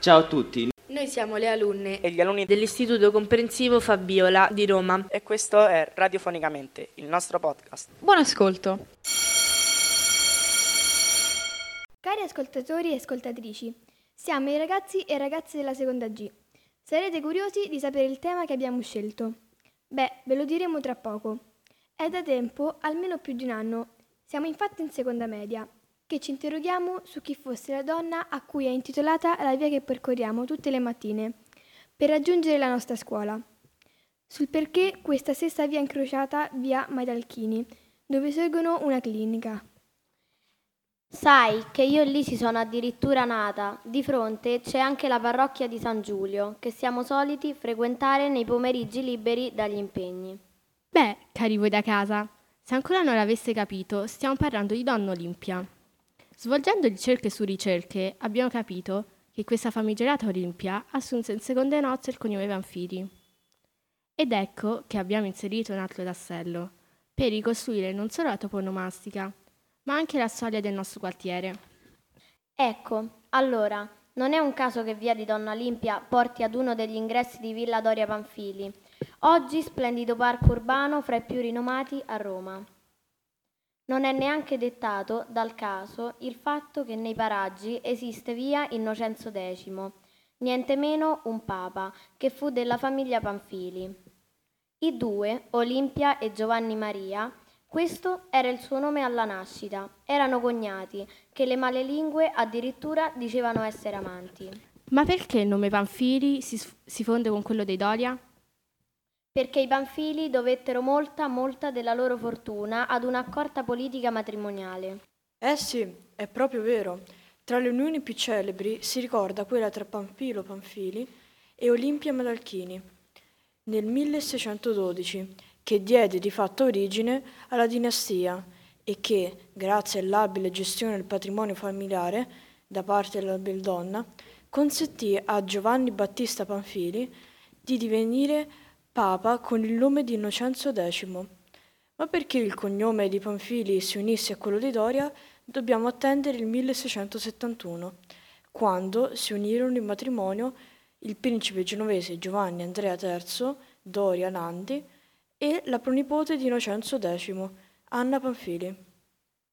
Ciao a tutti. Noi siamo le alunne e gli alunni dell'Istituto Comprensivo Fabiola di Roma. E questo è Radiofonicamente, il nostro podcast. Buon ascolto. Cari ascoltatori e ascoltatrici, siamo i ragazzi e ragazze della seconda G. Sarete curiosi di sapere il tema che abbiamo scelto? Beh, ve lo diremo tra poco. È da tempo, almeno più di un anno, siamo infatti in seconda media che ci interroghiamo su chi fosse la donna a cui è intitolata la via che percorriamo tutte le mattine per raggiungere la nostra scuola. Sul perché questa stessa via incrociata via Maidalchini, dove sorgono una clinica. Sai che io lì ci sono addirittura nata. Di fronte c'è anche la parrocchia di San Giulio, che siamo soliti frequentare nei pomeriggi liberi dagli impegni. Beh, cari voi da casa, se ancora non l'aveste capito, stiamo parlando di Donna Olimpia. Svolgendo ricerche su ricerche, abbiamo capito che questa famigerata Olimpia assunse in seconde nozze il cognome Panfili. Ed ecco che abbiamo inserito un altro tassello, per ricostruire non solo la toponomastica, ma anche la storia del nostro quartiere. Ecco, allora, non è un caso che via di Donna Olimpia porti ad uno degli ingressi di Villa Doria Panfili, oggi splendido parco urbano fra i più rinomati a Roma. Non è neanche dettato dal caso il fatto che nei paraggi esiste via Innocenzo X, niente meno un papa, che fu della famiglia Panfili. I due, Olimpia e Giovanni Maria, questo era il suo nome alla nascita, erano cognati, che le male lingue addirittura dicevano essere amanti. Ma perché il nome Panfili si, si fonde con quello dei Doria? perché i Panfili dovettero molta, molta della loro fortuna ad un'accorta politica matrimoniale. Eh sì, è proprio vero. Tra le unioni più celebri si ricorda quella tra Pampilo Panfili e Olimpia Madalchini, nel 1612, che diede di fatto origine alla dinastia e che, grazie all'abile gestione del patrimonio familiare da parte della Beldonna, consentì a Giovanni Battista Panfili di divenire papa con il nome di Innocenzo X. Ma perché il cognome di Panfili si unisse a quello di Doria, dobbiamo attendere il 1671, quando si unirono in matrimonio il principe genovese Giovanni Andrea III, Doria Nandi, e la pronipote di Innocenzo X, Anna Panfili.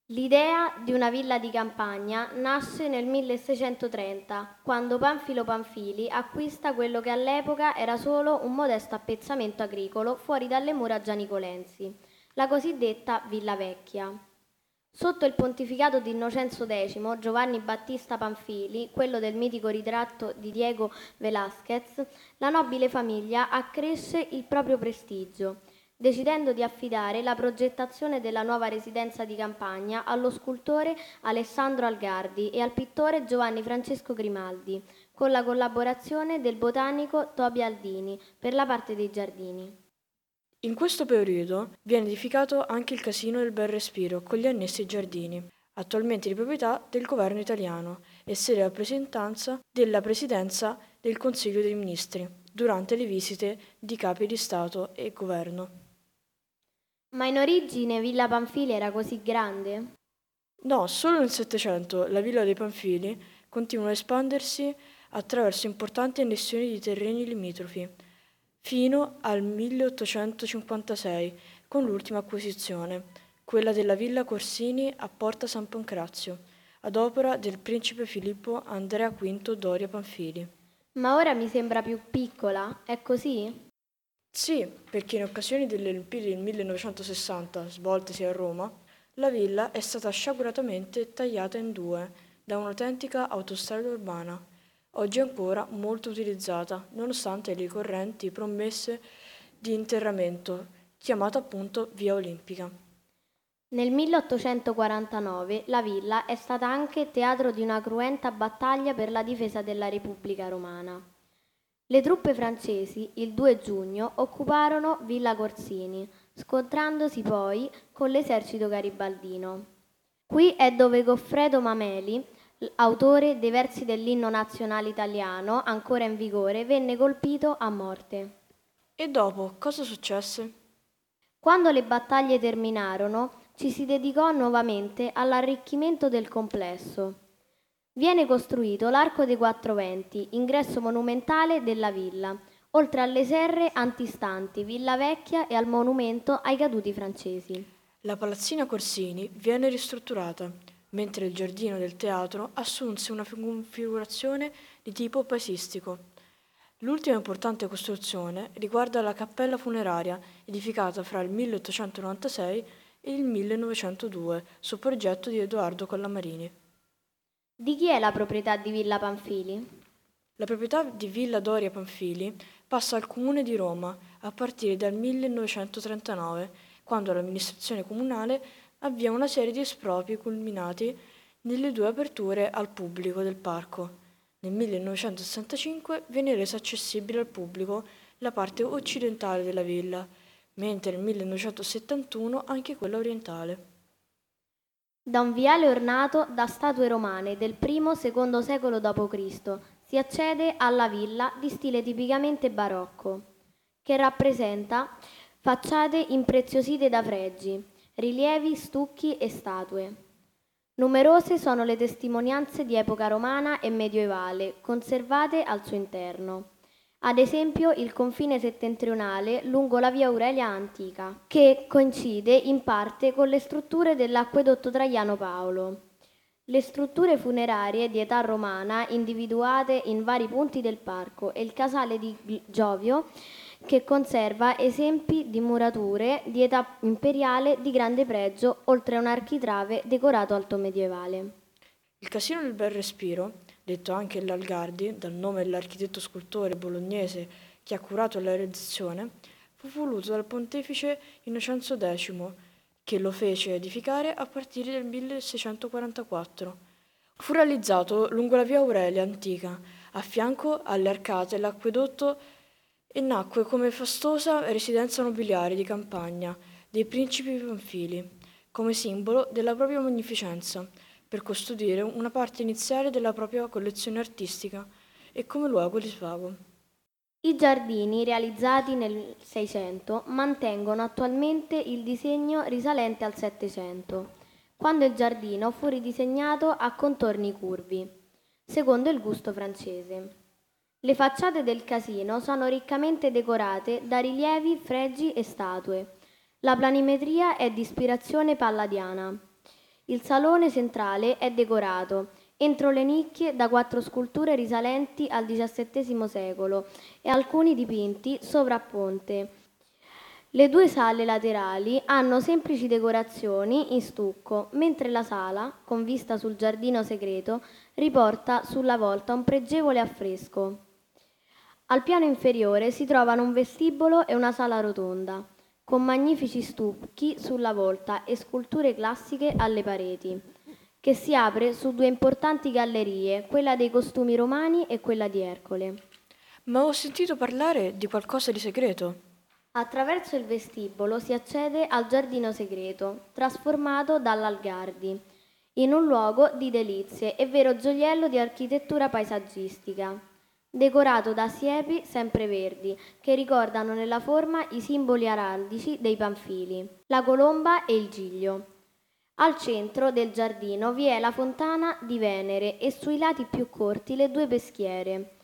L'idea di una villa di campagna nasce nel 1630, quando Panfilo Panfili acquista quello che all'epoca era solo un modesto appezzamento agricolo fuori dalle mura gianicolensi, la cosiddetta Villa Vecchia. Sotto il pontificato di Innocenzo X, Giovanni Battista Panfili, quello del mitico ritratto di Diego Velázquez, la nobile famiglia accresce il proprio prestigio decidendo di affidare la progettazione della nuova residenza di campagna allo scultore Alessandro Algardi e al pittore Giovanni Francesco Grimaldi, con la collaborazione del botanico Tobi Aldini per la parte dei giardini. In questo periodo viene edificato anche il Casino del Bel Respiro con gli annessi giardini, attualmente di proprietà del governo italiano e sede rappresentanza della Presidenza del Consiglio dei Ministri durante le visite di capi di Stato e governo. Ma in origine Villa Panfili era così grande? No, solo nel Settecento la Villa dei Panfili continua a espandersi attraverso importanti annessioni di terreni limitrofi, fino al 1856, con l'ultima acquisizione, quella della Villa Corsini a Porta San Pancrazio, ad opera del principe Filippo Andrea V Doria Panfili. Ma ora mi sembra più piccola, è così? Sì, perché in occasione delle Olimpiadi del 1960, svoltesi a Roma, la villa è stata sciaguratamente tagliata in due da un'autentica autostrada urbana, oggi ancora molto utilizzata, nonostante le correnti promesse di interramento, chiamata appunto Via Olimpica. Nel 1849 la villa è stata anche teatro di una cruenta battaglia per la difesa della Repubblica Romana. Le truppe francesi il 2 giugno occuparono Villa Corsini, scontrandosi poi con l'esercito garibaldino. Qui è dove Goffredo Mameli autore dei versi dell'inno nazionale italiano, ancora in vigore, venne colpito a morte. E dopo, cosa successe? Quando le battaglie terminarono, ci si dedicò nuovamente all'arricchimento del complesso. Viene costruito l'Arco dei Quattro Venti, ingresso monumentale della villa, oltre alle serre antistanti, Villa Vecchia e al monumento ai caduti francesi. La palazzina Corsini viene ristrutturata, mentre il giardino del teatro assunse una configurazione di tipo paesistico. L'ultima importante costruzione riguarda la cappella funeraria, edificata fra il 1896 e il 1902 su progetto di Edoardo Collamarini. Di chi è la proprietà di Villa Panfili? La proprietà di Villa Doria Panfili passa al Comune di Roma a partire dal 1939, quando l'amministrazione comunale avvia una serie di espropri culminati nelle due aperture al pubblico del parco. Nel 1965 viene resa accessibile al pubblico la parte occidentale della villa, mentre nel 1971 anche quella orientale. Da un viale ornato da statue romane del I-II secolo d.C. si accede alla villa di stile tipicamente barocco, che rappresenta facciate impreziosite da fregi, rilievi, stucchi e statue. Numerose sono le testimonianze di epoca romana e medievale conservate al suo interno. Ad esempio il confine settentrionale lungo la via Aurelia antica, che coincide in parte con le strutture dell'acquedotto Traiano Paolo. Le strutture funerarie di età romana individuate in vari punti del parco e il casale di Giovio che conserva esempi di murature di età imperiale di grande pregio, oltre a un architrave decorato alto medievale. Il Casino del Bel Respiro, detto anche l'Algardi, dal nome dell'architetto scultore bolognese che ha curato la realizzazione, fu voluto dal pontefice Innocenzo X, che lo fece edificare a partire del 1644. Fu realizzato lungo la via Aurelia antica, a fianco alle arcate l'acquedotto e nacque come fastosa residenza nobiliare di campagna dei principi panfili, come simbolo della propria magnificenza, per custodire una parte iniziale della propria collezione artistica e come luogo di svago. I giardini realizzati nel Seicento mantengono attualmente il disegno risalente al Settecento, quando il giardino fu ridisegnato a contorni curvi, secondo il gusto francese. Le facciate del casino sono riccamente decorate da rilievi, fregi e statue. La planimetria è di ispirazione palladiana. Il salone centrale è decorato, entro le nicchie, da quattro sculture risalenti al XVII secolo e alcuni dipinti sovrapponte. Le due sale laterali hanno semplici decorazioni in stucco, mentre la sala, con vista sul giardino segreto, riporta sulla volta un pregevole affresco. Al piano inferiore si trovano un vestibolo e una sala rotonda, con magnifici stucchi sulla volta e sculture classiche alle pareti, che si apre su due importanti gallerie, quella dei costumi romani e quella di Ercole. Ma ho sentito parlare di qualcosa di segreto. Attraverso il vestibolo si accede al giardino segreto, trasformato dall'Algardi, in un luogo di delizie e vero gioiello di architettura paesaggistica decorato da siepi sempreverdi che ricordano nella forma i simboli araldici dei Panfili, la colomba e il giglio. Al centro del giardino vi è la fontana di Venere e sui lati più corti le due peschiere,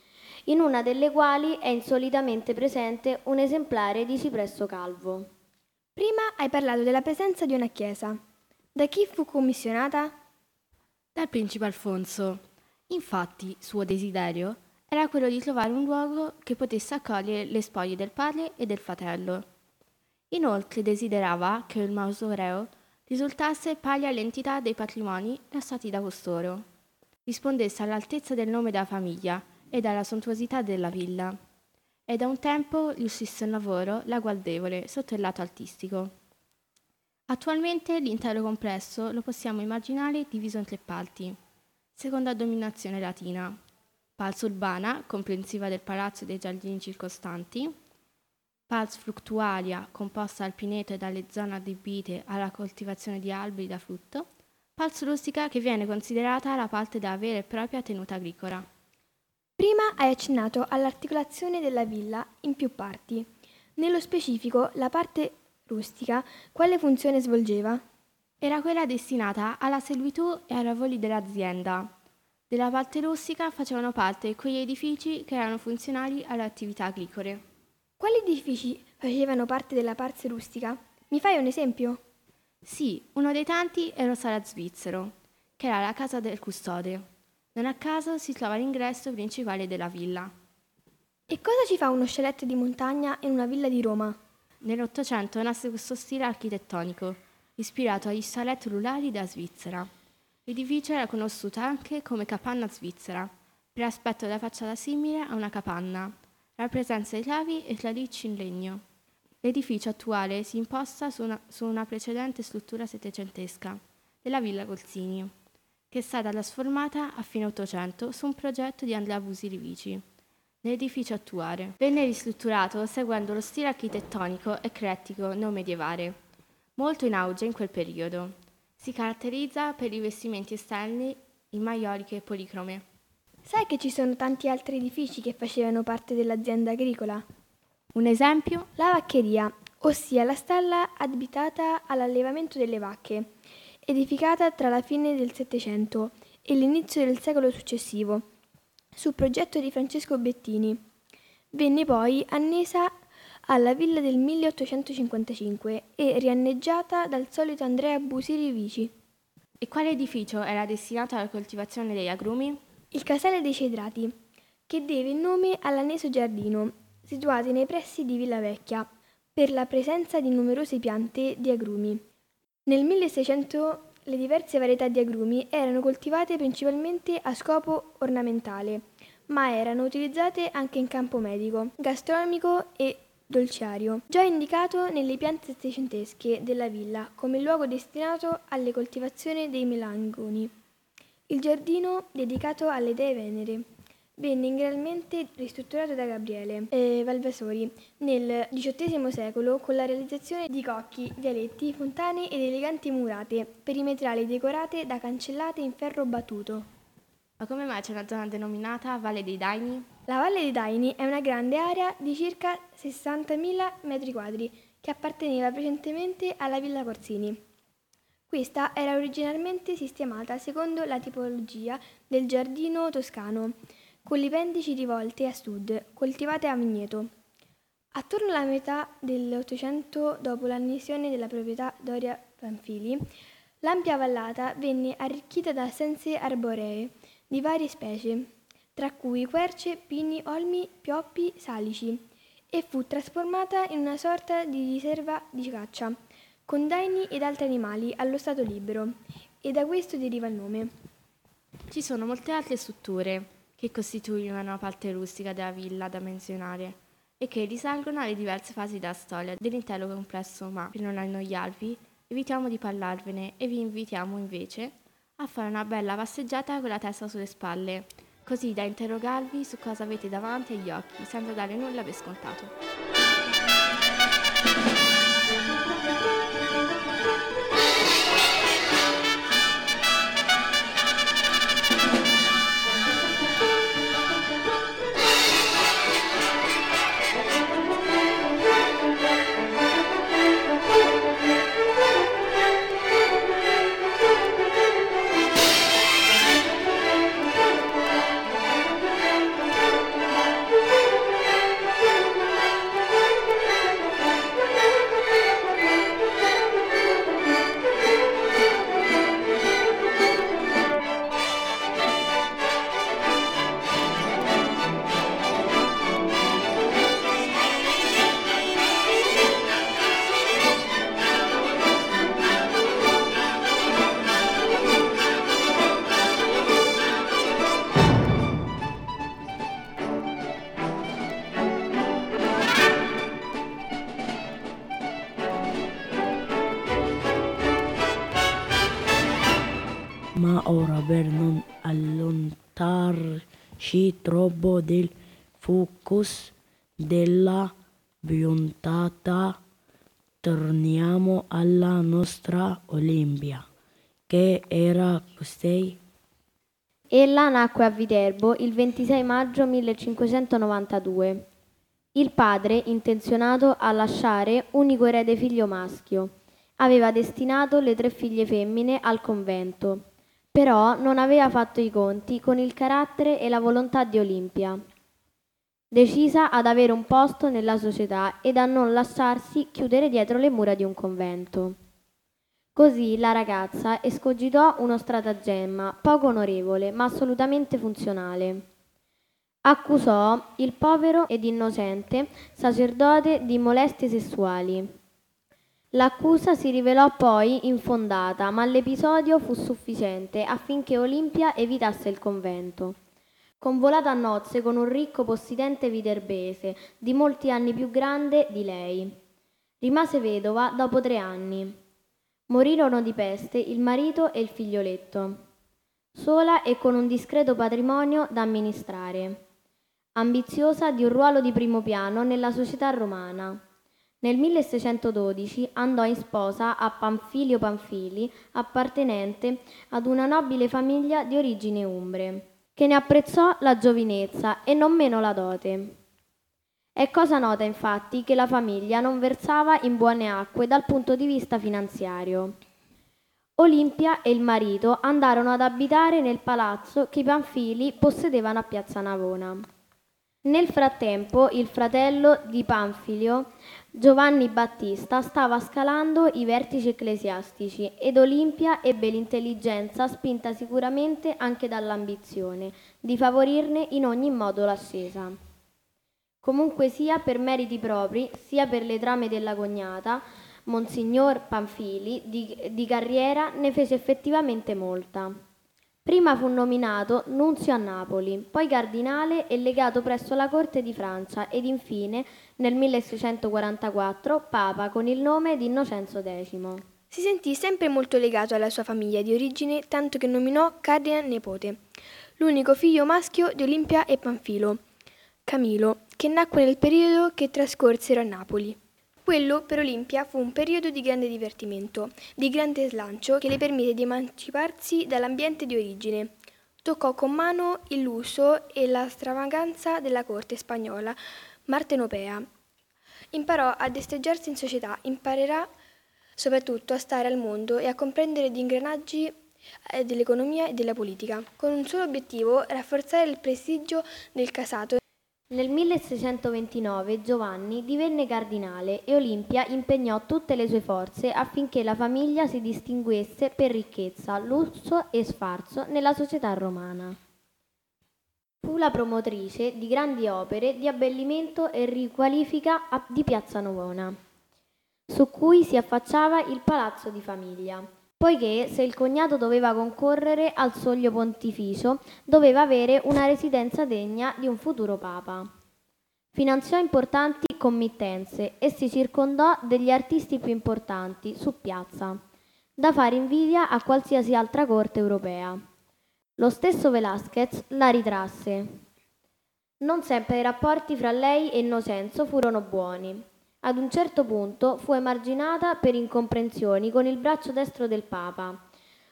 in una delle quali è insolitamente presente un esemplare di cipresso calvo. Prima hai parlato della presenza di una chiesa. Da chi fu commissionata? Dal principe Alfonso. Infatti, suo desiderio era quello di trovare un luogo che potesse accogliere le spoglie del padre e del fratello. Inoltre desiderava che il mausoleo risultasse pari all'entità dei patrimoni lasciati da costoro, rispondesse all'altezza del nome della famiglia e alla sontuosità della villa, e da un tempo riuscisse un lavoro laguardevole sotto il lato artistico. Attualmente l'intero complesso lo possiamo immaginare diviso in tre parti, secondo la dominazione latina, Pals urbana, comprensiva del palazzo e dei giardini circostanti, Pals fructuaria, composta dal pineto e dalle zone adibite alla coltivazione di alberi da frutto, Pals rustica che viene considerata la parte da vera e propria tenuta agricola. Prima hai accennato all'articolazione della villa in più parti. Nello specifico, la parte rustica quale funzione svolgeva? Era quella destinata alla servitù e ai lavori dell'azienda. Della parte rustica facevano parte quegli edifici che erano funzionali alle attività agricole. Quali edifici facevano parte della parte rustica? Mi fai un esempio? Sì, uno dei tanti era il Sala Svizzero, che era la casa del custode. Non a caso si trova l'ingresso principale della villa. E cosa ci fa uno sceletto di montagna in una villa di Roma? Nell'Ottocento nasce questo stile architettonico, ispirato agli chalet rurali della Svizzera. L'edificio era conosciuto anche come capanna svizzera, per l'aspetto della facciata simile a una capanna, la presenza di clavi e tralicci in legno. L'edificio attuale si imposta su una, su una precedente struttura settecentesca, della Villa Colzini, che è stata trasformata a fine Ottocento su un progetto di Andrea Busi Rivici. L'edificio attuale venne ristrutturato seguendo lo stile architettonico eclettico neomedievale, molto in auge in quel periodo. Si caratterizza per i vestimenti esterni in maioliche policrome. Sai che ci sono tanti altri edifici che facevano parte dell'azienda agricola? Un esempio? La vaccheria, ossia la stalla abitata all'allevamento delle vacche, edificata tra la fine del Settecento e l'inizio del secolo successivo, su progetto di Francesco Bettini. Venne poi annesa alla villa del 1855 e rianneggiata dal solito Andrea Busiri Vici. E quale edificio era destinato alla coltivazione degli agrumi? Il Casale dei Cedrati, che deve il nome all'anneso giardino, situati nei pressi di Villa Vecchia, per la presenza di numerose piante di agrumi. Nel 1600 le diverse varietà di agrumi erano coltivate principalmente a scopo ornamentale, ma erano utilizzate anche in campo medico, gastronomico e dolciario, già indicato nelle piante settecentesche della villa come luogo destinato alle coltivazioni dei melangoni. Il giardino, dedicato alle dee venere, venne integralmente ristrutturato da Gabriele eh, Valvasori nel XVIII secolo con la realizzazione di cocchi, vialetti, fontane ed eleganti murate perimetrali decorate da cancellate in ferro battuto. Ma come mai c'è una zona denominata Valle dei Daini? La Valle dei Daini è una grande area di circa 60.000 m2 che apparteneva precedentemente alla Villa Corsini. Questa era originariamente sistemata secondo la tipologia del giardino toscano, con le pendici rivolte a sud, coltivate a vigneto. Attorno alla metà dell'Ottocento, dopo l'annessione della proprietà Doria Panfili, l'ampia vallata venne arricchita da sense arboree di varie specie, tra cui querce, pini, olmi, pioppi, salici, e fu trasformata in una sorta di riserva di caccia, con daini ed altri animali allo stato libero, e da questo deriva il nome. Ci sono molte altre strutture che costituivano una parte rustica della villa da menzionare e che risalgono alle diverse fasi della storia dell'intero complesso, ma per non annoiarvi evitiamo di parlarvene e vi invitiamo invece a fare una bella passeggiata con la testa sulle spalle, così da interrogarvi su cosa avete davanti agli occhi senza dare nulla per scontato. Torniamo alla nostra Olimpia che era costei? Ella nacque a Viterbo il 26 maggio 1592. Il padre, intenzionato a lasciare unico erede figlio maschio, aveva destinato le tre figlie femmine al convento, però non aveva fatto i conti con il carattere e la volontà di Olimpia. Decisa ad avere un posto nella società ed a non lasciarsi chiudere dietro le mura di un convento. Così la ragazza escogitò uno stratagemma poco onorevole ma assolutamente funzionale. Accusò il povero ed innocente sacerdote di molestie sessuali. L'accusa si rivelò poi infondata, ma l'episodio fu sufficiente affinché Olimpia evitasse il convento. Convolata a nozze con un ricco possidente viterbese, di molti anni più grande di lei. Rimase vedova dopo tre anni. Morirono di peste il marito e il figlioletto, sola e con un discreto patrimonio da amministrare, ambiziosa di un ruolo di primo piano nella società romana. Nel 1612 andò in sposa a Panfilio Panfili, appartenente ad una nobile famiglia di origine umbre, che ne apprezzò la giovinezza e non meno la dote. È cosa nota infatti che la famiglia non versava in buone acque dal punto di vista finanziario. Olimpia e il marito andarono ad abitare nel palazzo che i Panfili possedevano a Piazza Navona. Nel frattempo il fratello di Panfilio, Giovanni Battista, stava scalando i vertici ecclesiastici ed Olimpia ebbe l'intelligenza, spinta sicuramente anche dall'ambizione, di favorirne in ogni modo l'ascesa. Comunque sia per meriti propri, sia per le trame della cognata, Monsignor Panfili di, di carriera ne fece effettivamente molta. Prima fu nominato nunzio a Napoli, poi cardinale e legato presso la corte di Francia ed infine nel 1644 papa con il nome di Innocenzo X. Si sentì sempre molto legato alla sua famiglia di origine, tanto che nominò cardinal nipote, l'unico figlio maschio di Olimpia e Panfilo, Camilo, che nacque nel periodo che trascorsero a Napoli. Quello per Olimpia fu un periodo di grande divertimento, di grande slancio che le permise di emanciparsi dall'ambiente di origine. Toccò con mano il lusso e la stravaganza della corte spagnola martenopea. Imparò a desteggiarsi in società, imparerà soprattutto a stare al mondo e a comprendere gli ingranaggi eh, dell'economia e della politica, con un solo obiettivo, rafforzare il prestigio del casato nel 1629 Giovanni divenne cardinale e Olimpia impegnò tutte le sue forze affinché la famiglia si distinguesse per ricchezza, lusso e sfarzo nella società romana. Fu la promotrice di grandi opere di abbellimento e riqualifica di Piazza Novona, su cui si affacciava il palazzo di famiglia poiché se il cognato doveva concorrere al soglio pontificio, doveva avere una residenza degna di un futuro papa. Finanziò importanti committenze e si circondò degli artisti più importanti su piazza, da fare invidia a qualsiasi altra corte europea. Lo stesso Velázquez la ritrasse. Non sempre i rapporti fra lei e Innocenzo furono buoni. Ad un certo punto fu emarginata per incomprensioni con il braccio destro del Papa.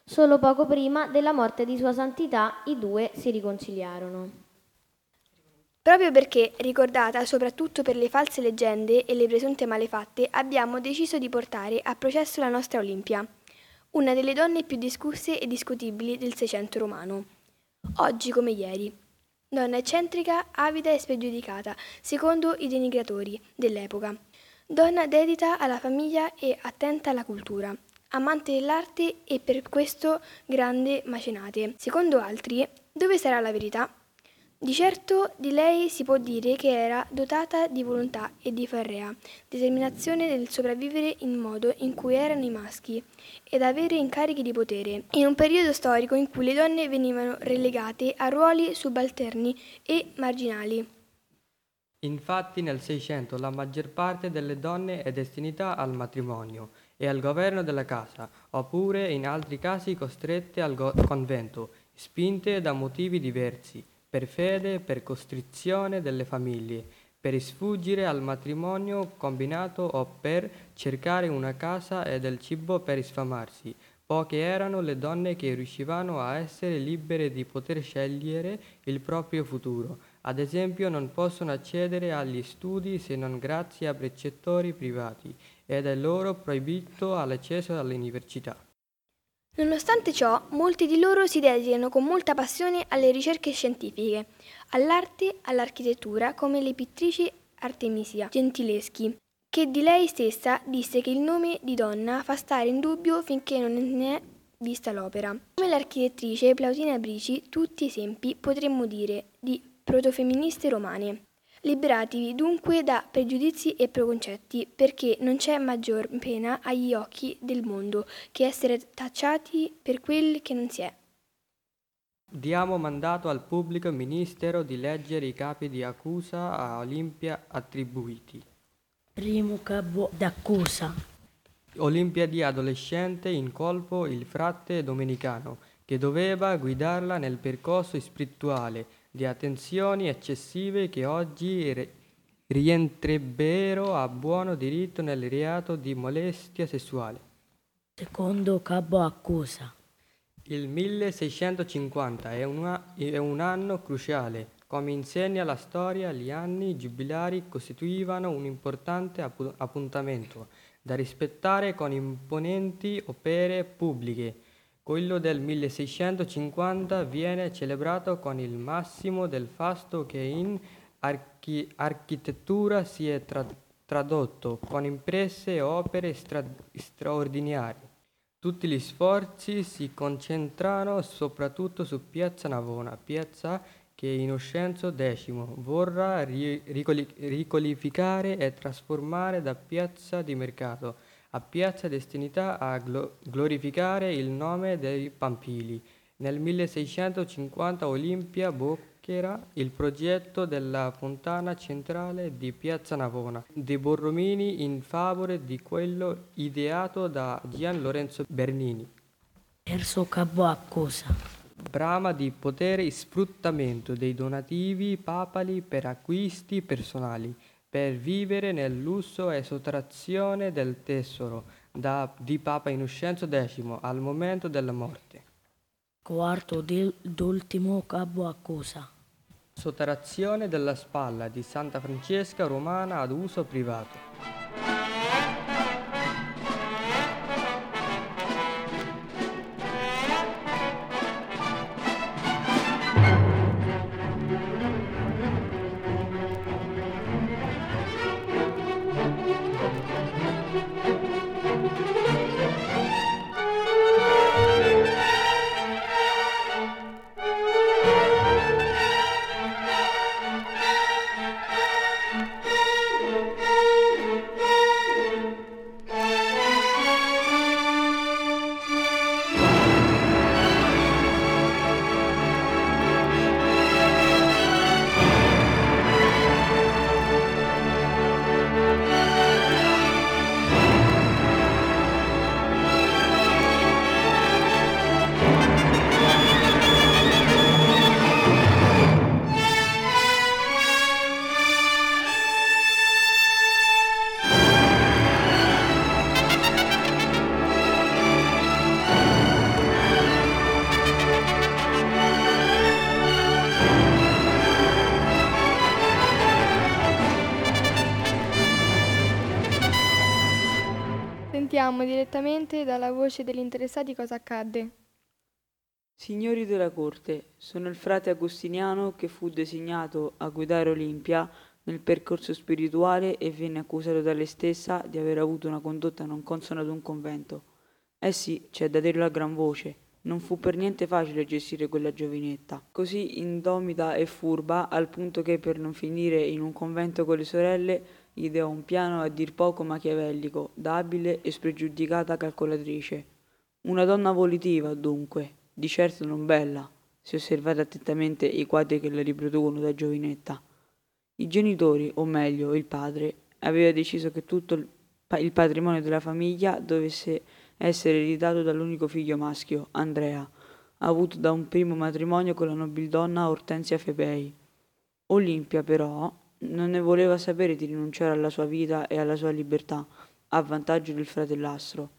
Solo poco prima della morte di Sua Santità i due si riconciliarono. Proprio perché, ricordata soprattutto per le false leggende e le presunte malefatte, abbiamo deciso di portare a processo la nostra Olimpia, una delle donne più discusse e discutibili del Seicento romano. Oggi come ieri. Donna eccentrica, avida e spregiudicata, secondo i denigratori dell'epoca. Donna dedita alla famiglia e attenta alla cultura, amante dell'arte e per questo grande macenate. Secondo altri, dove sarà la verità? Di certo di lei si può dire che era dotata di volontà e di ferrea determinazione nel sopravvivere in modo in cui erano i maschi ed avere incarichi di potere, in un periodo storico in cui le donne venivano relegate a ruoli subalterni e marginali. Infatti nel Seicento la maggior parte delle donne è destinata al matrimonio e al governo della casa, oppure in altri casi costrette al go- convento, spinte da motivi diversi, per fede, per costrizione delle famiglie, per sfuggire al matrimonio combinato o per cercare una casa e del cibo per sfamarsi, Poche erano le donne che riuscivano a essere libere di poter scegliere il proprio futuro. Ad esempio non possono accedere agli studi se non grazie a precettori privati ed è loro proibito l'accesso all'università. Nonostante ciò, molti di loro si dedicano con molta passione alle ricerche scientifiche, all'arte, all'architettura, come le pittrici Artemisia Gentileschi, che di lei stessa disse che il nome di donna fa stare in dubbio finché non ne è vista l'opera. Come l'architettrice Plautina Brici, tutti esempi, potremmo dire, di protofemministe romane. Liberatevi dunque da pregiudizi e preconcetti, perché non c'è maggior pena agli occhi del mondo che essere tacciati per quel che non si è. Diamo mandato al pubblico ministero di leggere i capi di accusa a Olimpia attribuiti. Primo capo d'accusa. Olimpiadi adolescente in colpo il frate domenicano, che doveva guidarla nel percorso spirituale di attenzioni eccessive che oggi re- rientrebbero a buono diritto nel reato di molestia sessuale. Secondo capo accusa. Il 1650 è un, è un anno cruciale. Come insegna la storia, gli anni giubilari costituivano un importante appu- appuntamento da rispettare con imponenti opere pubbliche. Quello del 1650 viene celebrato con il massimo del fasto che in archi- architettura si è tra- tradotto con imprese e opere stra- straordinarie. Tutti gli sforzi si concentrano soprattutto su Piazza Navona, piazza che Innocenzo X vorrà ri- ricoli- riqualificare e trasformare da piazza di mercato a piazza destinata a glo- glorificare il nome dei Pampili. Nel 1650 Olimpia boccherà il progetto della fontana centrale di Piazza Navona De Borromini in favore di quello ideato da Gian Lorenzo Bernini. Terzo capo accusa. Brama di potere e sfruttamento dei donativi papali per acquisti personali, per vivere nel lusso e sottrazione del tesoro da, di Papa Innocenzo X al momento della morte. Quarto ed ultimo capo accusa. Sottrazione della spalla di Santa Francesca Romana ad uso privato. Direttamente dalla voce degli interessati cosa accadde. Signori della corte, sono il frate Agostiniano che fu designato a guidare Olimpia nel percorso spirituale e venne accusato da lei stessa di aver avuto una condotta non consona ad un convento. Eh sì, c'è da dirlo a gran voce, non fu per niente facile gestire quella giovinetta, così indomita e furba al punto che per non finire in un convento con le sorelle ideò un piano a dir poco machiavellico, da abile e spregiudicata calcolatrice. Una donna volitiva, dunque, di certo non bella, se osservate attentamente i quadri che la riproducono da giovinetta. I genitori, o meglio il padre, aveva deciso che tutto il, pa- il patrimonio della famiglia dovesse essere ereditato dall'unico figlio maschio, Andrea, avuto da un primo matrimonio con la nobildonna Ortensia Febei. Olimpia, però, non ne voleva sapere di rinunciare alla sua vita e alla sua libertà a vantaggio del fratellastro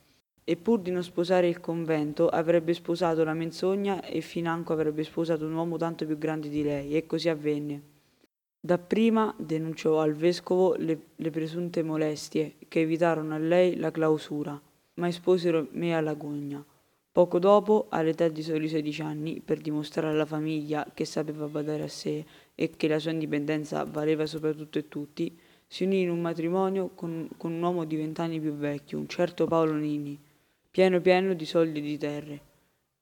e pur di non sposare il convento avrebbe sposato la menzogna e financo avrebbe sposato un uomo tanto più grande di lei, e così avvenne. Dapprima denunciò al vescovo le, le presunte molestie che evitarono a lei la clausura, ma esposero me alla gogna. Poco dopo, all'età di soli 16 anni, per dimostrare alla famiglia che sapeva badare a sé e che la sua indipendenza valeva soprattutto e tutti, si unì in un matrimonio con, con un uomo di vent'anni più vecchio, un certo Paolo Nini, pieno pieno di soldi e di terre.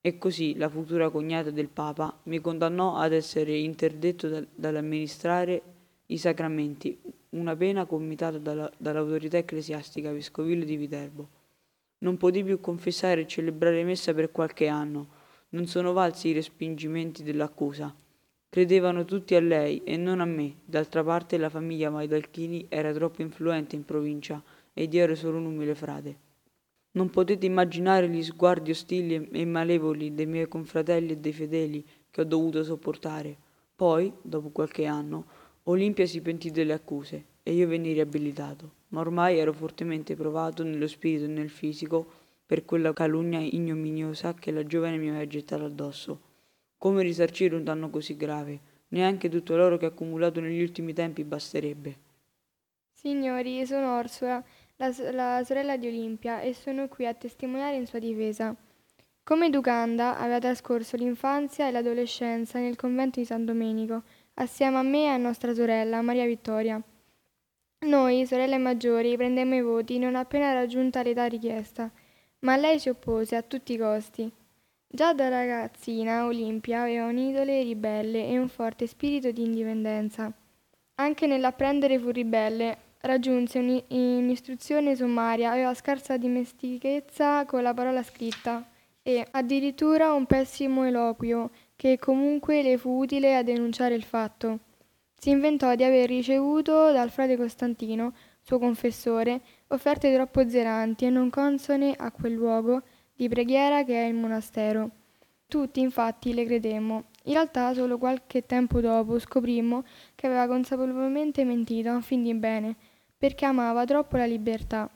E così la futura cognata del Papa mi condannò ad essere interdetto da, dall'amministrare i sacramenti, una pena commitata dalla, dall'autorità ecclesiastica vescovile di Viterbo. Non potei più confessare e celebrare messa per qualche anno. Non sono valsi i respingimenti dell'accusa. Credevano tutti a lei e non a me. D'altra parte la famiglia Maidalchini era troppo influente in provincia ed io ero solo un umile frate. Non potete immaginare gli sguardi ostili e malevoli dei miei confratelli e dei fedeli che ho dovuto sopportare. Poi, dopo qualche anno, Olimpia si pentì delle accuse e io venni riabilitato, ma ormai ero fortemente provato nello spirito e nel fisico per quella calunnia ignominiosa che la giovane mi aveva gettato addosso. Come risarcire un danno così grave? Neanche tutto l'oro che ho accumulato negli ultimi tempi basterebbe. Signori, sono Orsula la, la sorella di Olimpia, e sono qui a testimoniare in sua difesa. Come educanda aveva trascorso l'infanzia e l'adolescenza nel convento di San Domenico, assieme a me e a nostra sorella, Maria Vittoria. Noi, sorelle maggiori, prendemmo i voti non appena raggiunta l'età richiesta, ma lei si oppose a tutti i costi. Già da ragazzina Olimpia aveva un'idole ribelle e un forte spirito di indipendenza. Anche nell'apprendere fu ribelle, raggiunse un'istruzione sommaria, aveva scarsa dimestichezza con la parola scritta e addirittura un pessimo eloquio, che comunque le fu utile a denunciare il fatto. Si inventò di aver ricevuto dal frate Costantino, suo confessore, offerte troppo zelanti e non consone a quel luogo di preghiera che è il monastero. Tutti infatti le credemmo. In realtà solo qualche tempo dopo scoprimmo che aveva consapevolmente mentito a fin di bene, perché amava troppo la libertà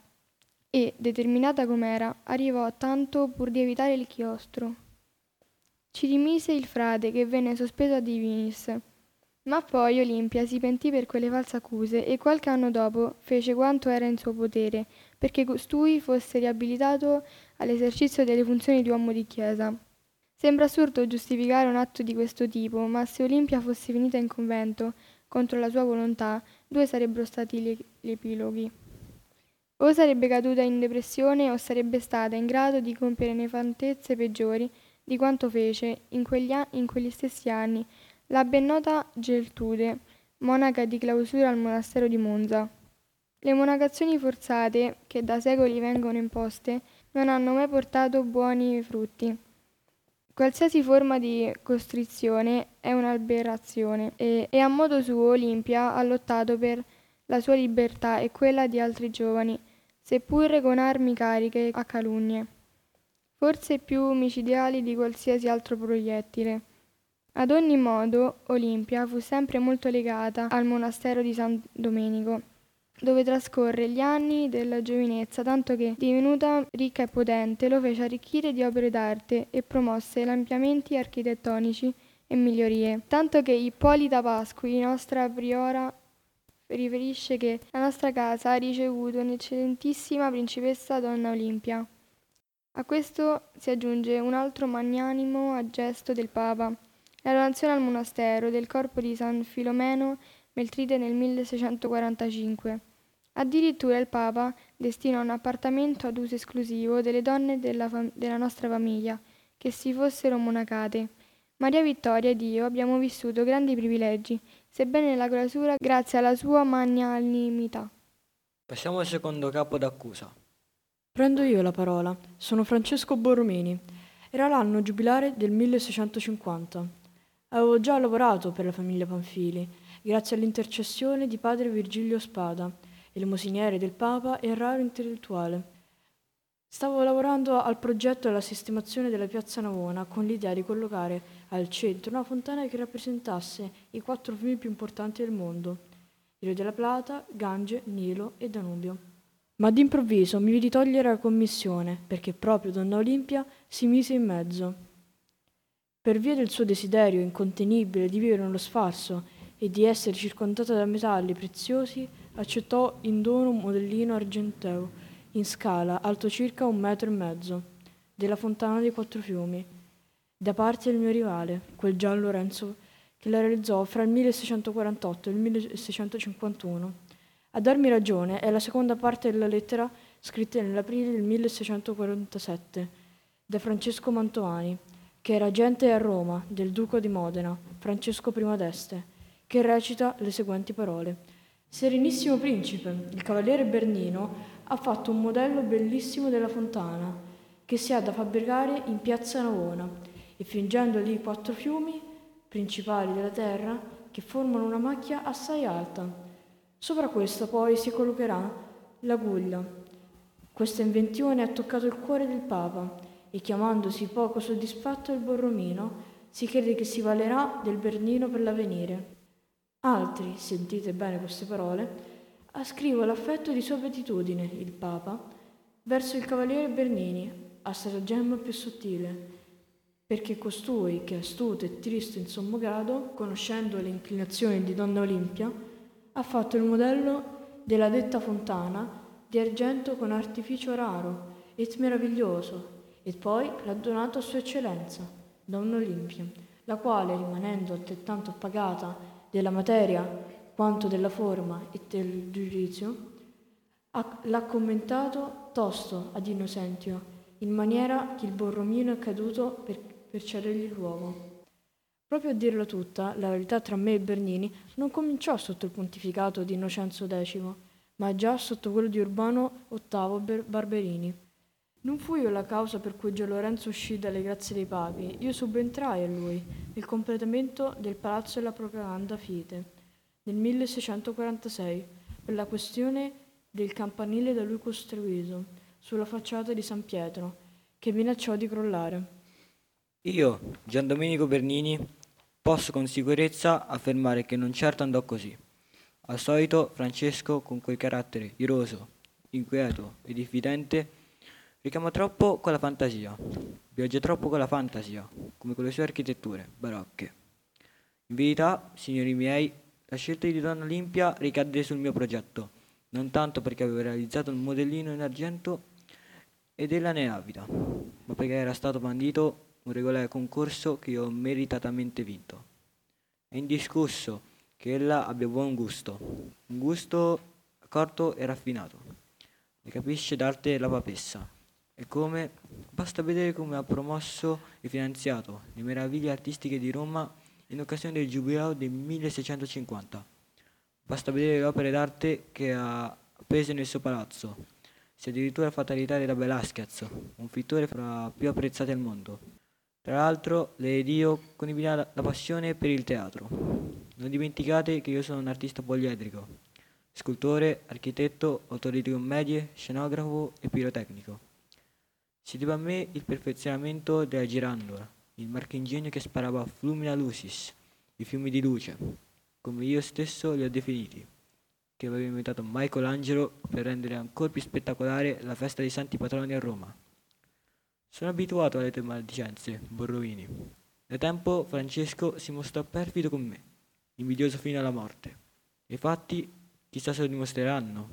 e, determinata com'era, arrivò tanto pur di evitare il chiostro. Ci rimise il frate che venne sospeso a Divinis. Ma poi Olimpia si pentì per quelle false accuse e qualche anno dopo fece quanto era in suo potere perché costui fosse riabilitato all'esercizio delle funzioni di uomo di chiesa. Sembra assurdo giustificare un atto di questo tipo, ma se Olimpia fosse venuta in convento contro la sua volontà, due sarebbero stati gli epiloghi. O sarebbe caduta in depressione o sarebbe stata in grado di compiere nefantezze peggiori di quanto fece in quegli, an- in quegli stessi anni la ben nota Geltude, monaca di clausura al monastero di Monza. Le monacazioni forzate, che da secoli vengono imposte, non hanno mai portato buoni frutti. Qualsiasi forma di costrizione è un'aberrazione e, e a modo suo Olimpia ha lottato per la sua libertà e quella di altri giovani, seppure con armi cariche a calunnie, forse più micidiali di qualsiasi altro proiettile. Ad ogni modo, Olimpia fu sempre molto legata al monastero di San Domenico dove trascorre gli anni della giovinezza, tanto che, divenuta ricca e potente, lo fece arricchire di opere d'arte e promosse ampliamenti architettonici e migliorie. Tanto che Ippolita Pasqui, nostra priora, riferisce che la nostra casa ha ricevuto un'eccellentissima principessa donna Olimpia. A questo si aggiunge un altro magnanimo gesto del Papa, la donazione al monastero del corpo di San Filomeno Meltride nel 1645. Addirittura il Papa destinò un appartamento ad uso esclusivo delle donne della, fam- della nostra famiglia, che si fossero monacate. Maria Vittoria ed io abbiamo vissuto grandi privilegi, sebbene nella clausura grazie alla sua magnanimità. Passiamo al secondo capo d'accusa. Prendo io la parola. Sono Francesco Borromini. Era l'anno giubilare del 1650. Avevo già lavorato per la famiglia Panfili, grazie all'intercessione di padre Virgilio Spada, elemosiniere del Papa e raro intellettuale. Stavo lavorando al progetto della sistemazione della piazza Navona con l'idea di collocare al centro una fontana che rappresentasse i quattro fiumi più importanti del mondo, Rio della Plata, Gange, Nilo e Danubio. Ma d'improvviso mi vidi togliere la commissione, perché proprio donna Olimpia si mise in mezzo. Per via del suo desiderio incontenibile di vivere nello sfarzo e di essere circondata da metalli preziosi, accettò in dono un modellino argenteo in scala, alto circa un metro e mezzo, della fontana dei quattro fiumi, da parte del mio rivale, quel Gian Lorenzo, che la realizzò fra il 1648 e il 1651. A darmi ragione è la seconda parte della lettera scritta nell'aprile del 1647 da Francesco Mantovani, che era agente a Roma del duca di Modena, Francesco I d'Este, che recita le seguenti parole. Serenissimo principe, il cavaliere Bernino ha fatto un modello bellissimo della fontana che si ha da fabbricare in piazza Navona e fingendo lì quattro fiumi principali della terra che formano una macchia assai alta. Sopra questa poi si collocherà l'aguglia. Questa invenzione ha toccato il cuore del Papa e chiamandosi poco soddisfatto il Borromino si crede che si valerà del Bernino per l'avvenire. Altri, sentite bene queste parole, ascrivo l'affetto di sua beatitudine, il Papa, verso il cavaliere Bernini, a stratagemma più sottile, perché costui, che è astuto e triste in sommo grado, conoscendo le inclinazioni di Donna Olimpia, ha fatto il modello della detta fontana di argento con artificio raro et meraviglioso, e poi l'ha donato a Sua Eccellenza, Donna Olimpia, la quale, rimanendo altrettanto appagata della materia quanto della forma e del giudizio, l'ha commentato tosto ad Innocentio, in maniera che il Borromino è caduto per, per cedergli il luogo. Proprio a dirla tutta, la verità tra me e Bernini non cominciò sotto il pontificato di Innocenzo X, ma già sotto quello di Urbano VIII Barberini. Non fui io la causa per cui Gio Lorenzo uscì dalle grazie dei papi, io subentrai a lui, il completamento del palazzo della propaganda Fite, nel 1646, per la questione del campanile da lui costruito, sulla facciata di San Pietro, che minacciò di crollare. Io, Gian Domenico Bernini, posso con sicurezza affermare che non certo andò così. Al solito Francesco, con quel carattere iroso, inquieto e diffidente, Richiama troppo con la fantasia, viaggia troppo con la fantasia, come con le sue architetture barocche. In verità, signori miei, la scelta di Donna Olimpia ricadde sul mio progetto, non tanto perché avevo realizzato un modellino in argento ed ella ne avida, ma perché era stato bandito un regolare concorso che io ho meritatamente vinto. È indiscusso che ella abbia buon gusto, un gusto accorto e raffinato. Ne capisce d'arte la papessa e come basta vedere come ha promosso e finanziato le meraviglie artistiche di Roma in occasione del giubileo del 1650. Basta vedere le opere d'arte che ha appese nel suo palazzo, se addirittura fatalità da Velasquez, un pittore fra più apprezzati al mondo. Tra l'altro, le Dio condivide la passione per il teatro. Non dimenticate che io sono un artista poliedrico, scultore, architetto, autore di commedie, scenografo e pirotecnico. Si deve a me il perfezionamento della girandola, il marchingegno che sparava flumina lucis, i fiumi di luce, come io stesso li ho definiti, che aveva inventato Michelangelo per rendere ancora più spettacolare la festa dei santi patroni a Roma. Sono abituato alle tue maldicenze, Borrovini. Da tempo Francesco si mostrò perfido con me, invidioso fino alla morte. E fatti chissà se lo dimostreranno.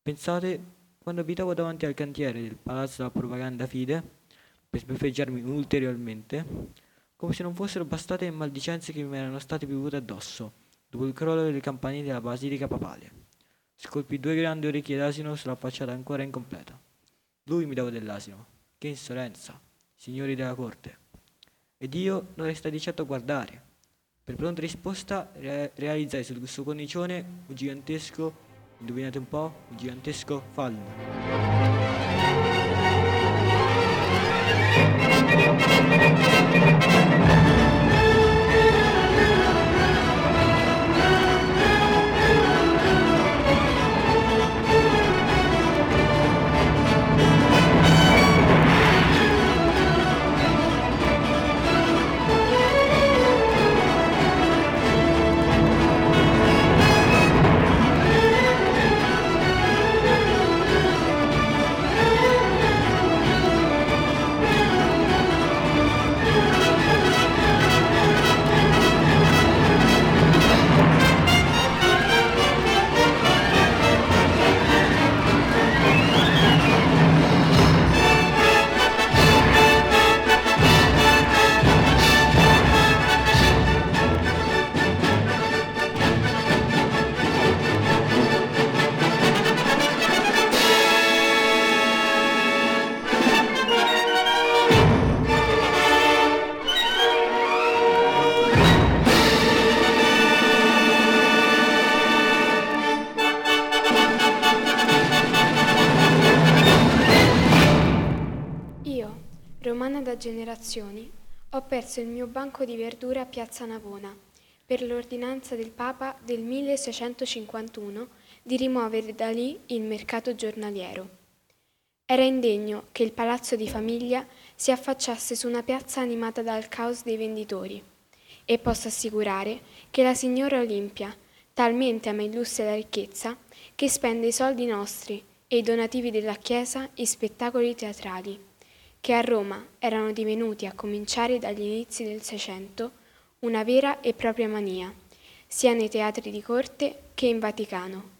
Pensate quando abitavo davanti al cantiere del Palazzo della Propaganda Fide per sbeffeggiarmi ulteriormente, come se non fossero bastate le maldicenze che mi erano state piovute addosso dopo il crollo delle campanili della Basilica Papale. Scolpì due grandi orecchie d'asino sulla facciata ancora incompleta. Lui mi dava dell'asino. Che insolenza, signori della corte. Ed io non restai di certo a guardare. Per pronta risposta re- realizzai sul suo cornicione un gigantesco Indovinate un po'? Il gigantesco fallo. Perso il mio banco di verdura a Piazza Navona per l'ordinanza del Papa del 1651 di rimuovere da lì il mercato giornaliero. Era indegno che il palazzo di famiglia si affacciasse su una piazza animata dal caos dei venditori e posso assicurare che la signora Olimpia talmente ama il lusso e la ricchezza che spende i soldi nostri e i donativi della Chiesa in spettacoli teatrali, che a Roma erano divenuti, a cominciare dagli inizi del Seicento, una vera e propria mania, sia nei teatri di corte che in Vaticano,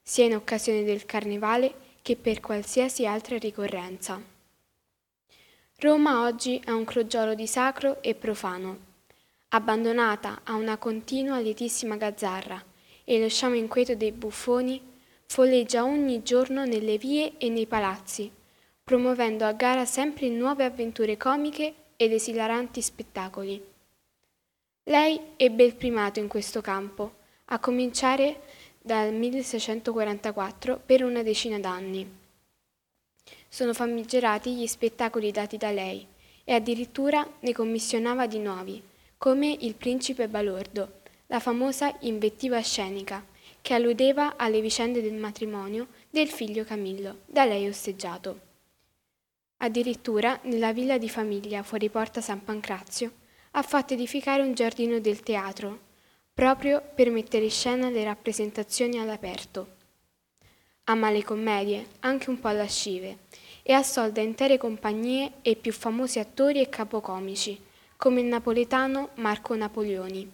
sia in occasione del Carnevale che per qualsiasi altra ricorrenza. Roma oggi è un crogiolo di sacro e profano, abbandonata a una continua lietissima gazzarra, e lo sciame inquieto dei buffoni folleggia ogni giorno nelle vie e nei palazzi, promuovendo a gara sempre nuove avventure comiche ed esilaranti spettacoli. Lei ebbe il primato in questo campo, a cominciare dal 1644 per una decina d'anni. Sono famigerati gli spettacoli dati da lei e addirittura ne commissionava di nuovi, come Il principe balordo, la famosa invettiva scenica, che alludeva alle vicende del matrimonio del figlio Camillo, da lei osteggiato. Addirittura nella villa di famiglia fuori porta San Pancrazio ha fatto edificare un giardino del teatro, proprio per mettere in scena le rappresentazioni all'aperto. Ama le commedie, anche un po' lascive, e assolda intere compagnie e più famosi attori e capocomici, come il napoletano Marco Napoleoni.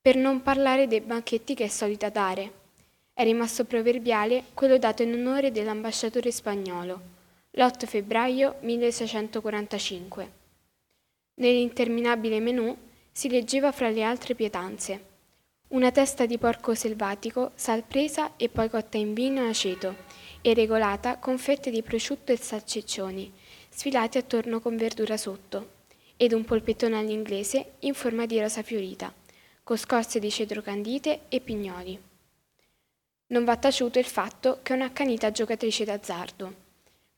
Per non parlare dei banchetti che è solita dare. È rimasto proverbiale quello dato in onore dell'ambasciatore spagnolo, l'8 febbraio 1645. Nell'interminabile menù si leggeva fra le altre pietanze. Una testa di porco selvatico, salpresa e poi cotta in vino e aceto e regolata con fette di prosciutto e salsiccioni, sfilati attorno con verdura sotto, ed un polpettone all'inglese in forma di rosa fiorita, con scorze di cedro candite e pignoli. Non va taciuto il fatto che è un'accanita giocatrice d'azzardo.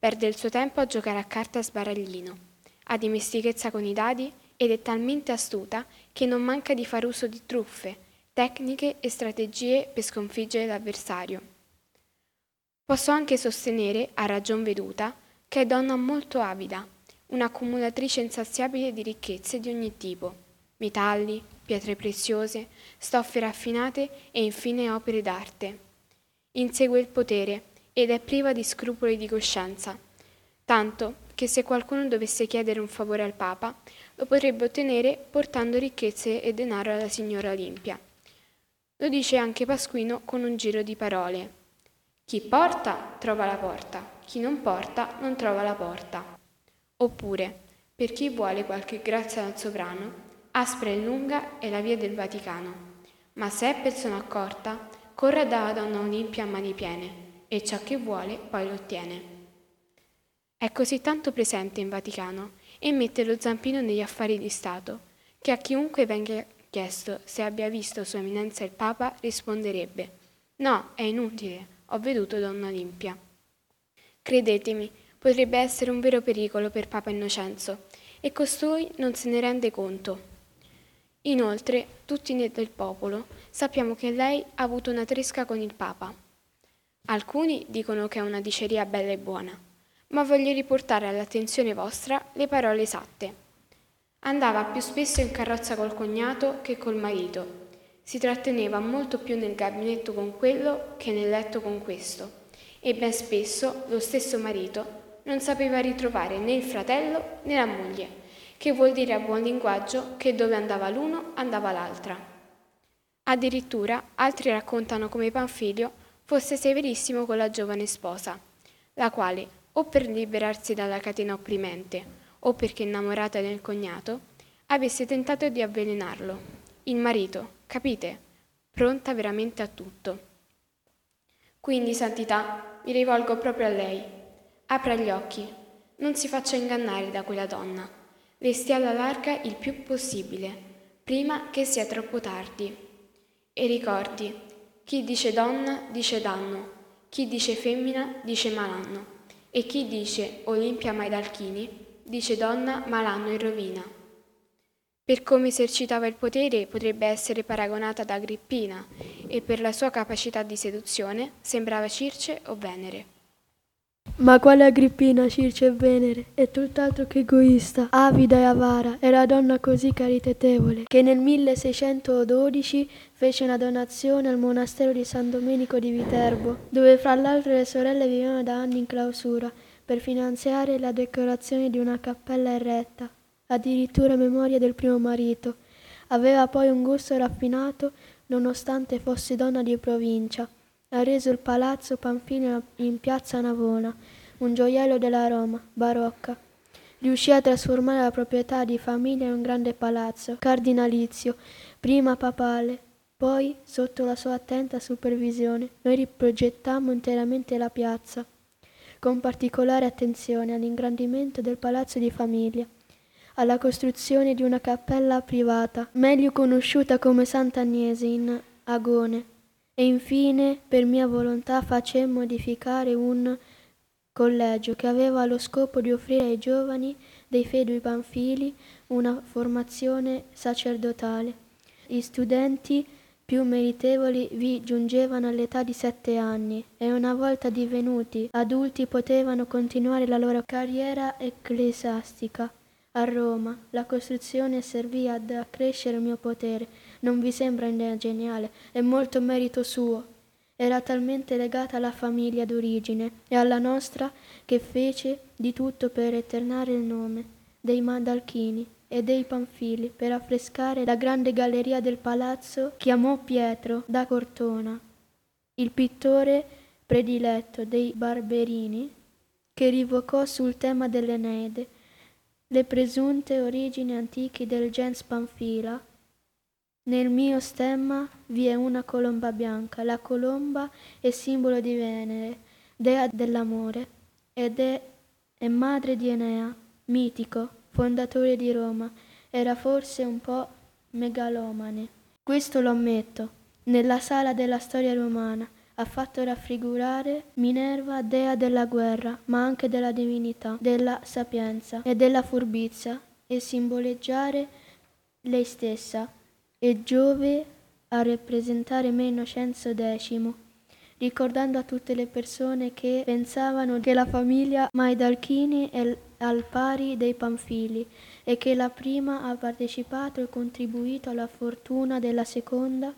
Perde il suo tempo a giocare a carta a sbaraglino, ha dimestichezza con i dadi ed è talmente astuta che non manca di far uso di truffe, tecniche e strategie per sconfiggere l'avversario. Posso anche sostenere, a ragion veduta, che è donna molto avida, un'accumulatrice insaziabile di ricchezze di ogni tipo, metalli, pietre preziose, stoffe raffinate e infine opere d'arte. Insegue il potere ed è priva di scrupoli di coscienza, tanto che se qualcuno dovesse chiedere un favore al Papa, lo potrebbe ottenere portando ricchezze e denaro alla signora Olimpia. Lo dice anche Pasquino con un giro di parole. Chi porta trova la porta, chi non porta non trova la porta. Oppure, per chi vuole qualche grazia dal sovrano, aspra e lunga è la via del Vaticano, ma se è persona accorta, corre dalla donna Olimpia a mani piene e ciò che vuole poi lo ottiene. È così tanto presente in Vaticano e mette lo zampino negli affari di Stato, che a chiunque venga chiesto se abbia visto Sua Eminenza il Papa risponderebbe No, è inutile, ho veduto Donna Olimpia. Credetemi, potrebbe essere un vero pericolo per Papa Innocenzo e costui non se ne rende conto. Inoltre, tutti noi del popolo sappiamo che lei ha avuto una tresca con il Papa. Alcuni dicono che è una diceria bella e buona, ma voglio riportare all'attenzione vostra le parole esatte. Andava più spesso in carrozza col cognato che col marito. Si tratteneva molto più nel gabinetto con quello che nel letto con questo. E ben spesso lo stesso marito non sapeva ritrovare né il fratello né la moglie, che vuol dire a buon linguaggio che dove andava l'uno andava l'altra. Addirittura altri raccontano come Panfilio fosse severissimo con la giovane sposa, la quale, o per liberarsi dalla catena opprimente, o perché innamorata del cognato, avesse tentato di avvelenarlo. Il marito, capite? Pronta veramente a tutto. Quindi, Santità, mi rivolgo proprio a lei. Apra gli occhi, non si faccia ingannare da quella donna. Le stia alla larga il più possibile, prima che sia troppo tardi. E ricordi, chi dice donna dice danno, chi dice femmina dice malanno e chi dice Olimpia Maidalchini dice donna, ma l'anno in rovina. Per come esercitava il potere potrebbe essere paragonata ad Agrippina e per la sua capacità di seduzione sembrava Circe o Venere. Ma quale Agrippina, Circe e Venere? È tutt'altro che egoista, avida e avara. Era donna così caritatevole che nel 1612 fece una donazione al monastero di San Domenico di Viterbo, dove fra l'altro le sorelle vivevano da anni in clausura, per finanziare la decorazione di una cappella eretta, addirittura a memoria del primo marito. Aveva poi un gusto raffinato, nonostante fosse donna di provincia ha reso il palazzo Panfilio in piazza Navona, un gioiello della Roma, barocca. Riuscì a trasformare la proprietà di famiglia in un grande palazzo, cardinalizio, prima papale, poi, sotto la sua attenta supervisione, noi riprogettammo interamente la piazza, con particolare attenzione all'ingrandimento del palazzo di famiglia, alla costruzione di una cappella privata, meglio conosciuta come Sant'Agnese in Agone, e infine, per mia volontà, facemmo edificare un collegio che aveva lo scopo di offrire ai giovani dei fedui panfili una formazione sacerdotale. Gli studenti più meritevoli vi giungevano all'età di sette anni e una volta divenuti adulti potevano continuare la loro carriera ecclesiastica. A Roma la costruzione servì ad accrescere il mio potere non vi sembra idea geniale? È molto merito suo. Era talmente legata alla famiglia d'origine e alla nostra che fece di tutto per eternare il nome dei Mandalchini e dei Panfili per affrescare la grande galleria del palazzo chiamò Pietro da Cortona, il pittore prediletto dei Barberini, che rivocò sul tema dell'Eneide le presunte origini antiche del gens Panfila nel mio stemma vi è una colomba bianca. La colomba è simbolo di Venere, dea dell'amore, ed è, è madre di Enea, mitico, fondatore di Roma. Era forse un po' megalomane. Questo lo ammetto. Nella sala della storia romana ha fatto raffigurare Minerva, dea della guerra, ma anche della divinità, della sapienza e della furbizia, e simboleggiare lei stessa, e Giove a rappresentare me Innocenzo X, ricordando a tutte le persone che pensavano che la famiglia Maidalchini è al pari dei Panfili e che la prima ha partecipato e contribuito alla fortuna della seconda,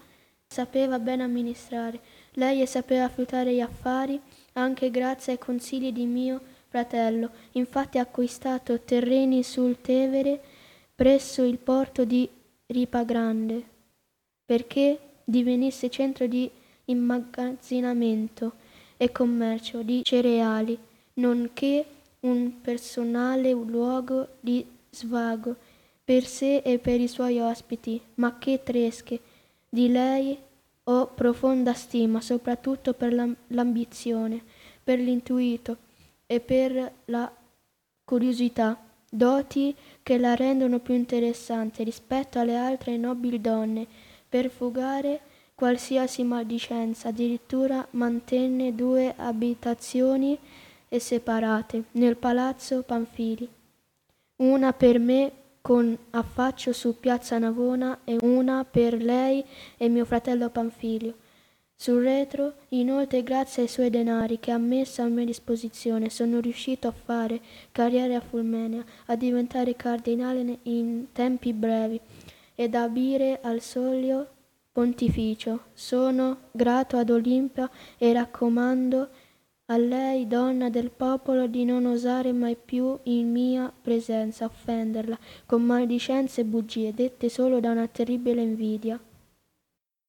sapeva bene amministrare. Lei sapeva affrontare gli affari anche grazie ai consigli di mio fratello. Infatti ha acquistato terreni sul Tevere presso il porto di Ripa Grande, perché divenisse centro di immagazzinamento e commercio di cereali, nonché un personale luogo di svago per sé e per i suoi ospiti, ma che tresche. Di lei ho profonda stima, soprattutto per l'ambizione, per l'intuito e per la curiosità doti che la rendono più interessante rispetto alle altre nobili donne, per fugare qualsiasi maldicenza, addirittura mantenne due abitazioni e separate nel palazzo Panfili, una per me con affaccio su piazza Navona e una per lei e mio fratello Panfilio. Sul retro, inoltre, grazie ai suoi denari che ha messo a mia disposizione, sono riuscito a fare carriera a Fulmenia, a diventare cardinale in tempi brevi ed abire al solio pontificio. Sono grato ad Olimpia e raccomando a lei, donna del popolo, di non osare mai più in mia presenza offenderla con maldicenze e bugie dette solo da una terribile invidia.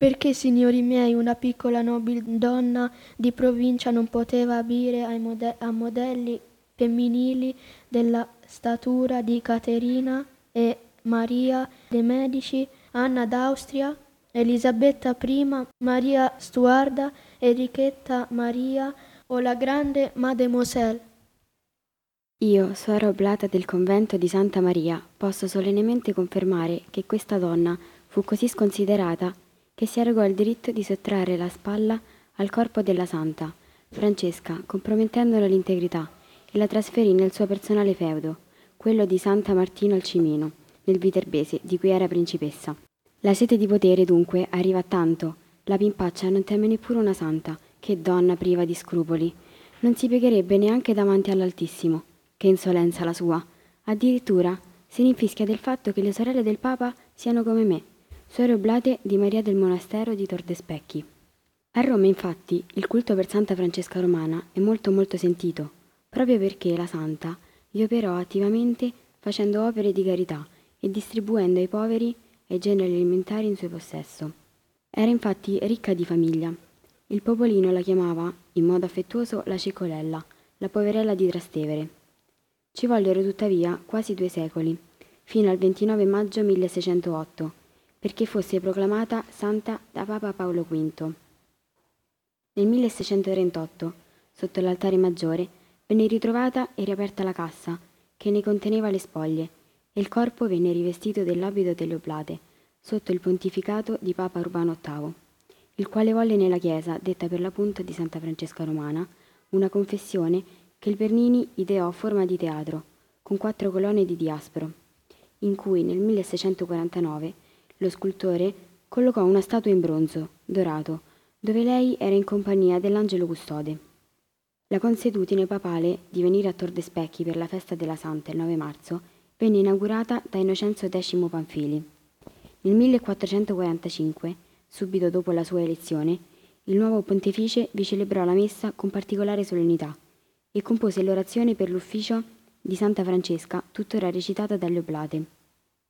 Perché, signori miei, una piccola nobile donna di provincia non poteva abire mode- a modelli femminili della statura di Caterina e Maria de' Medici, Anna d'Austria, Elisabetta I, Maria Stuarda, Enrichetta Maria o la grande Mademoiselle? Io, suora oblata del convento di Santa Maria, posso solennemente confermare che questa donna fu così sconsiderata che si arrogò il diritto di sottrarre la spalla al corpo della santa, Francesca, compromettendone l'integrità, e la trasferì nel suo personale feudo, quello di Santa Martino al Cimino, nel Viterbese, di cui era principessa. La sete di potere, dunque, arriva a tanto. La pimpaccia non teme neppure una santa, che donna priva di scrupoli. Non si piegherebbe neanche davanti all'Altissimo. Che insolenza la sua. Addirittura si rinfischia del fatto che le sorelle del Papa siano come me, suore oblate di Maria del Monastero di Tordespecchi. A Roma, infatti, il culto per Santa Francesca Romana è molto molto sentito, proprio perché la santa vi operò attivamente facendo opere di carità e distribuendo ai poveri e ai generi alimentari in suo possesso. Era infatti ricca di famiglia. Il popolino la chiamava, in modo affettuoso, la Ciccolella, la poverella di Trastevere. Ci vollero tuttavia quasi due secoli, fino al 29 maggio 1608, perché fosse proclamata santa da Papa Paolo V. Nel 1638, sotto l'altare maggiore, venne ritrovata e riaperta la cassa, che ne conteneva le spoglie, e il corpo venne rivestito dell'abito delle oblate, sotto il pontificato di Papa Urbano VIII, il quale volle nella chiesa, detta per l'appunto di Santa Francesca Romana, una confessione che il Bernini ideò a forma di teatro, con quattro colonne di diaspro, in cui nel 1649 lo scultore collocò una statua in bronzo, dorato, dove lei era in compagnia dell'angelo custode. La consuetudine papale di venire a Tor de Specchi per la festa della Santa il 9 marzo venne inaugurata da Innocenzo X Pamfili. Nel 1445, subito dopo la sua elezione, il nuovo pontefice vi celebrò la messa con particolare solennità e compose l'orazione per l'ufficio di Santa Francesca, tuttora recitata dalle oblate.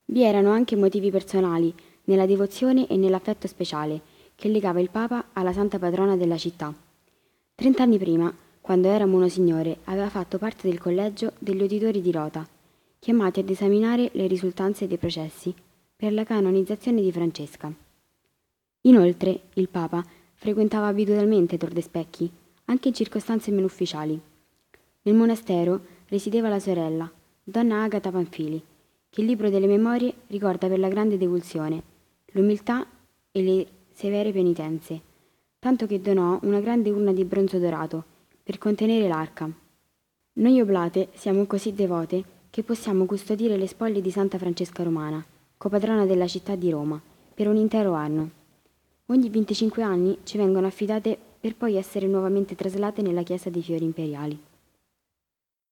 Vi erano anche motivi personali nella devozione e nell'affetto speciale che legava il Papa alla santa patrona della città. Trent'anni prima, quando era monosignore, aveva fatto parte del collegio degli uditori di Rota, chiamati ad esaminare le risultanze dei processi per la canonizzazione di Francesca. Inoltre, il Papa frequentava abitualmente Tor de Specchi, anche in circostanze meno ufficiali. Nel monastero risiedeva la sorella, donna Agata Panfili, che il libro delle memorie ricorda per la grande devozione, l'umiltà e le severe penitenze, tanto che donò una grande urna di bronzo dorato per contenere l'arca. Noi oblate siamo così devote che possiamo custodire le spoglie di Santa Francesca Romana, copatrona della città di Roma, per un intero anno. Ogni 25 anni ci vengono affidate per poi essere nuovamente traslate nella chiesa dei fiori imperiali.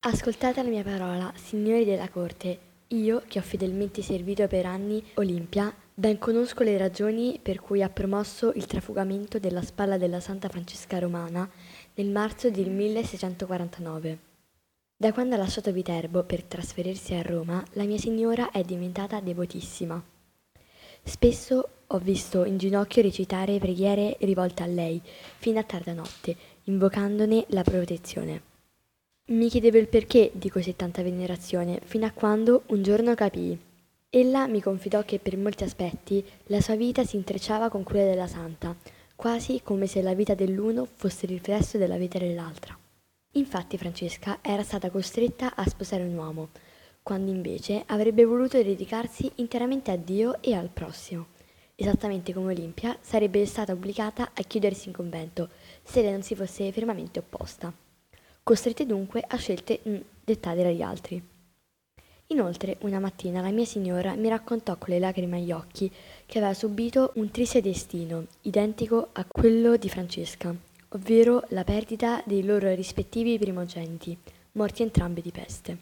Ascoltate la mia parola, signori della corte, io che ho fedelmente servito per anni Olimpia, Ben conosco le ragioni per cui ha promosso il trafugamento della spalla della Santa Francesca Romana nel marzo del 1649. Da quando ha lasciato Viterbo per trasferirsi a Roma, la mia signora è diventata devotissima. Spesso ho visto in ginocchio recitare preghiere rivolte a lei, fino a tarda notte, invocandone la protezione. Mi chiedevo il perché di così tanta venerazione, fino a quando un giorno capii. Ella mi confidò che per molti aspetti la sua vita si intrecciava con quella della santa, quasi come se la vita dell'uno fosse il riflesso della vita dell'altra. Infatti Francesca era stata costretta a sposare un uomo, quando invece avrebbe voluto dedicarsi interamente a Dio e al prossimo, esattamente come Olimpia sarebbe stata obbligata a chiudersi in convento se lei non si fosse fermamente opposta, costrette dunque a scelte mm, dettate dagli altri. Inoltre, una mattina la mia signora mi raccontò con le lacrime agli occhi che aveva subito un triste destino, identico a quello di Francesca, ovvero la perdita dei loro rispettivi primogeniti, morti entrambi di peste.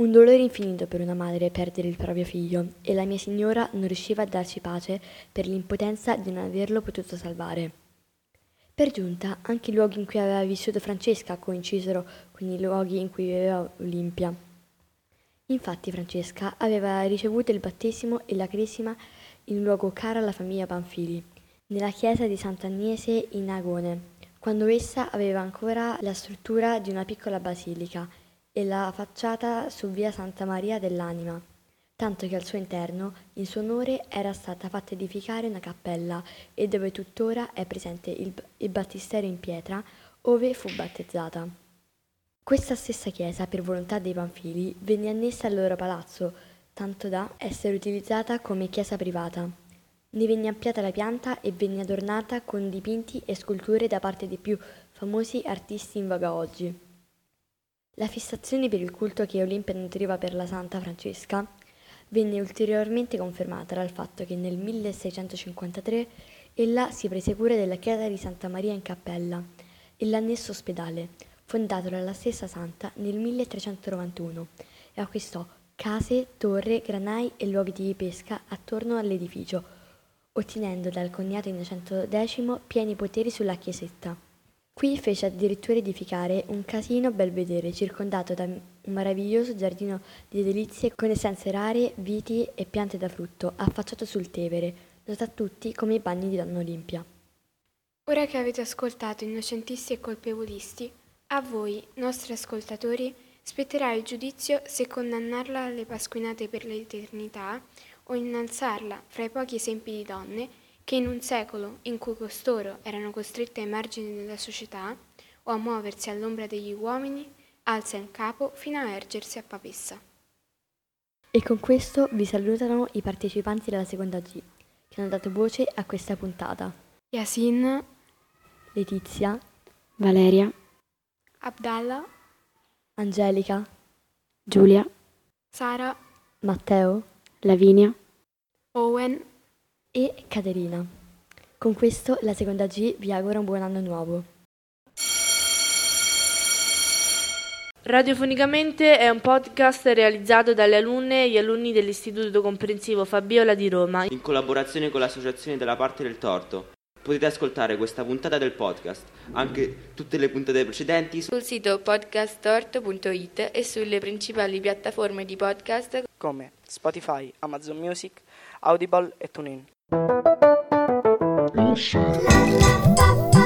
Un dolore infinito per una madre perdere il proprio figlio e la mia signora non riusciva a darci pace per l'impotenza di non averlo potuto salvare. Per giunta, anche i luoghi in cui aveva vissuto Francesca coincisero con i luoghi in cui viveva Olimpia. Infatti Francesca aveva ricevuto il battesimo e la cresima in un luogo caro alla famiglia Panfili, nella chiesa di Sant'Agnese in Agone, quando essa aveva ancora la struttura di una piccola basilica e la facciata su via Santa Maria dell'Anima, tanto che al suo interno, in suo onore, era stata fatta edificare una cappella e dove tuttora è presente il, il battistero in pietra, ove fu battezzata. Questa stessa chiesa, per volontà dei Panfili, venne annessa al loro palazzo, tanto da essere utilizzata come chiesa privata. Ne venne ampliata la pianta e venne adornata con dipinti e sculture da parte dei più famosi artisti in voga oggi. La fissazione per il culto che Olimpia nutriva per la Santa Francesca venne ulteriormente confermata dal fatto che nel 1653 ella si prese cura della chiesa di Santa Maria in Cappella e l'annesso ospedale, fondato dalla stessa santa nel 1391, e acquistò case, torre, granai e luoghi di pesca attorno all'edificio, ottenendo dal cognato Innocento X pieni poteri sulla chiesetta. Qui fece addirittura edificare un casino belvedere circondato da un meraviglioso giardino di delizie con essenze rare, viti e piante da frutto, affacciato sul Tevere, noto a tutti come i bagni di Donna Olimpia. Ora che avete ascoltato innocentisti e colpevolisti, a voi, nostri ascoltatori, spetterà il giudizio se condannarla alle pasquinate per l'eternità o innalzarla fra i pochi esempi di donne che in un secolo in cui costoro erano costrette ai margini della società o a muoversi all'ombra degli uomini, alza il capo fino a ergersi a papessa. E con questo vi salutano i partecipanti della seconda G, che hanno dato voce a questa puntata. Yasin, Letizia, Valeria, Abdallah, Angelica, Giulia, Sara, Matteo, Lavinia, Owen e Caterina. Con questo la seconda G vi augura un buon anno nuovo. Radiofonicamente è un podcast realizzato dalle alunne e gli alunni dell'Istituto Comprensivo Fabiola di Roma. in collaborazione con l'associazione della parte del torto. Potete ascoltare questa puntata del podcast, anche tutte le puntate precedenti su sul sito podcasttorto.it e sulle principali piattaforme di podcast come Spotify, Amazon Music, Audible e TuneIn. 没有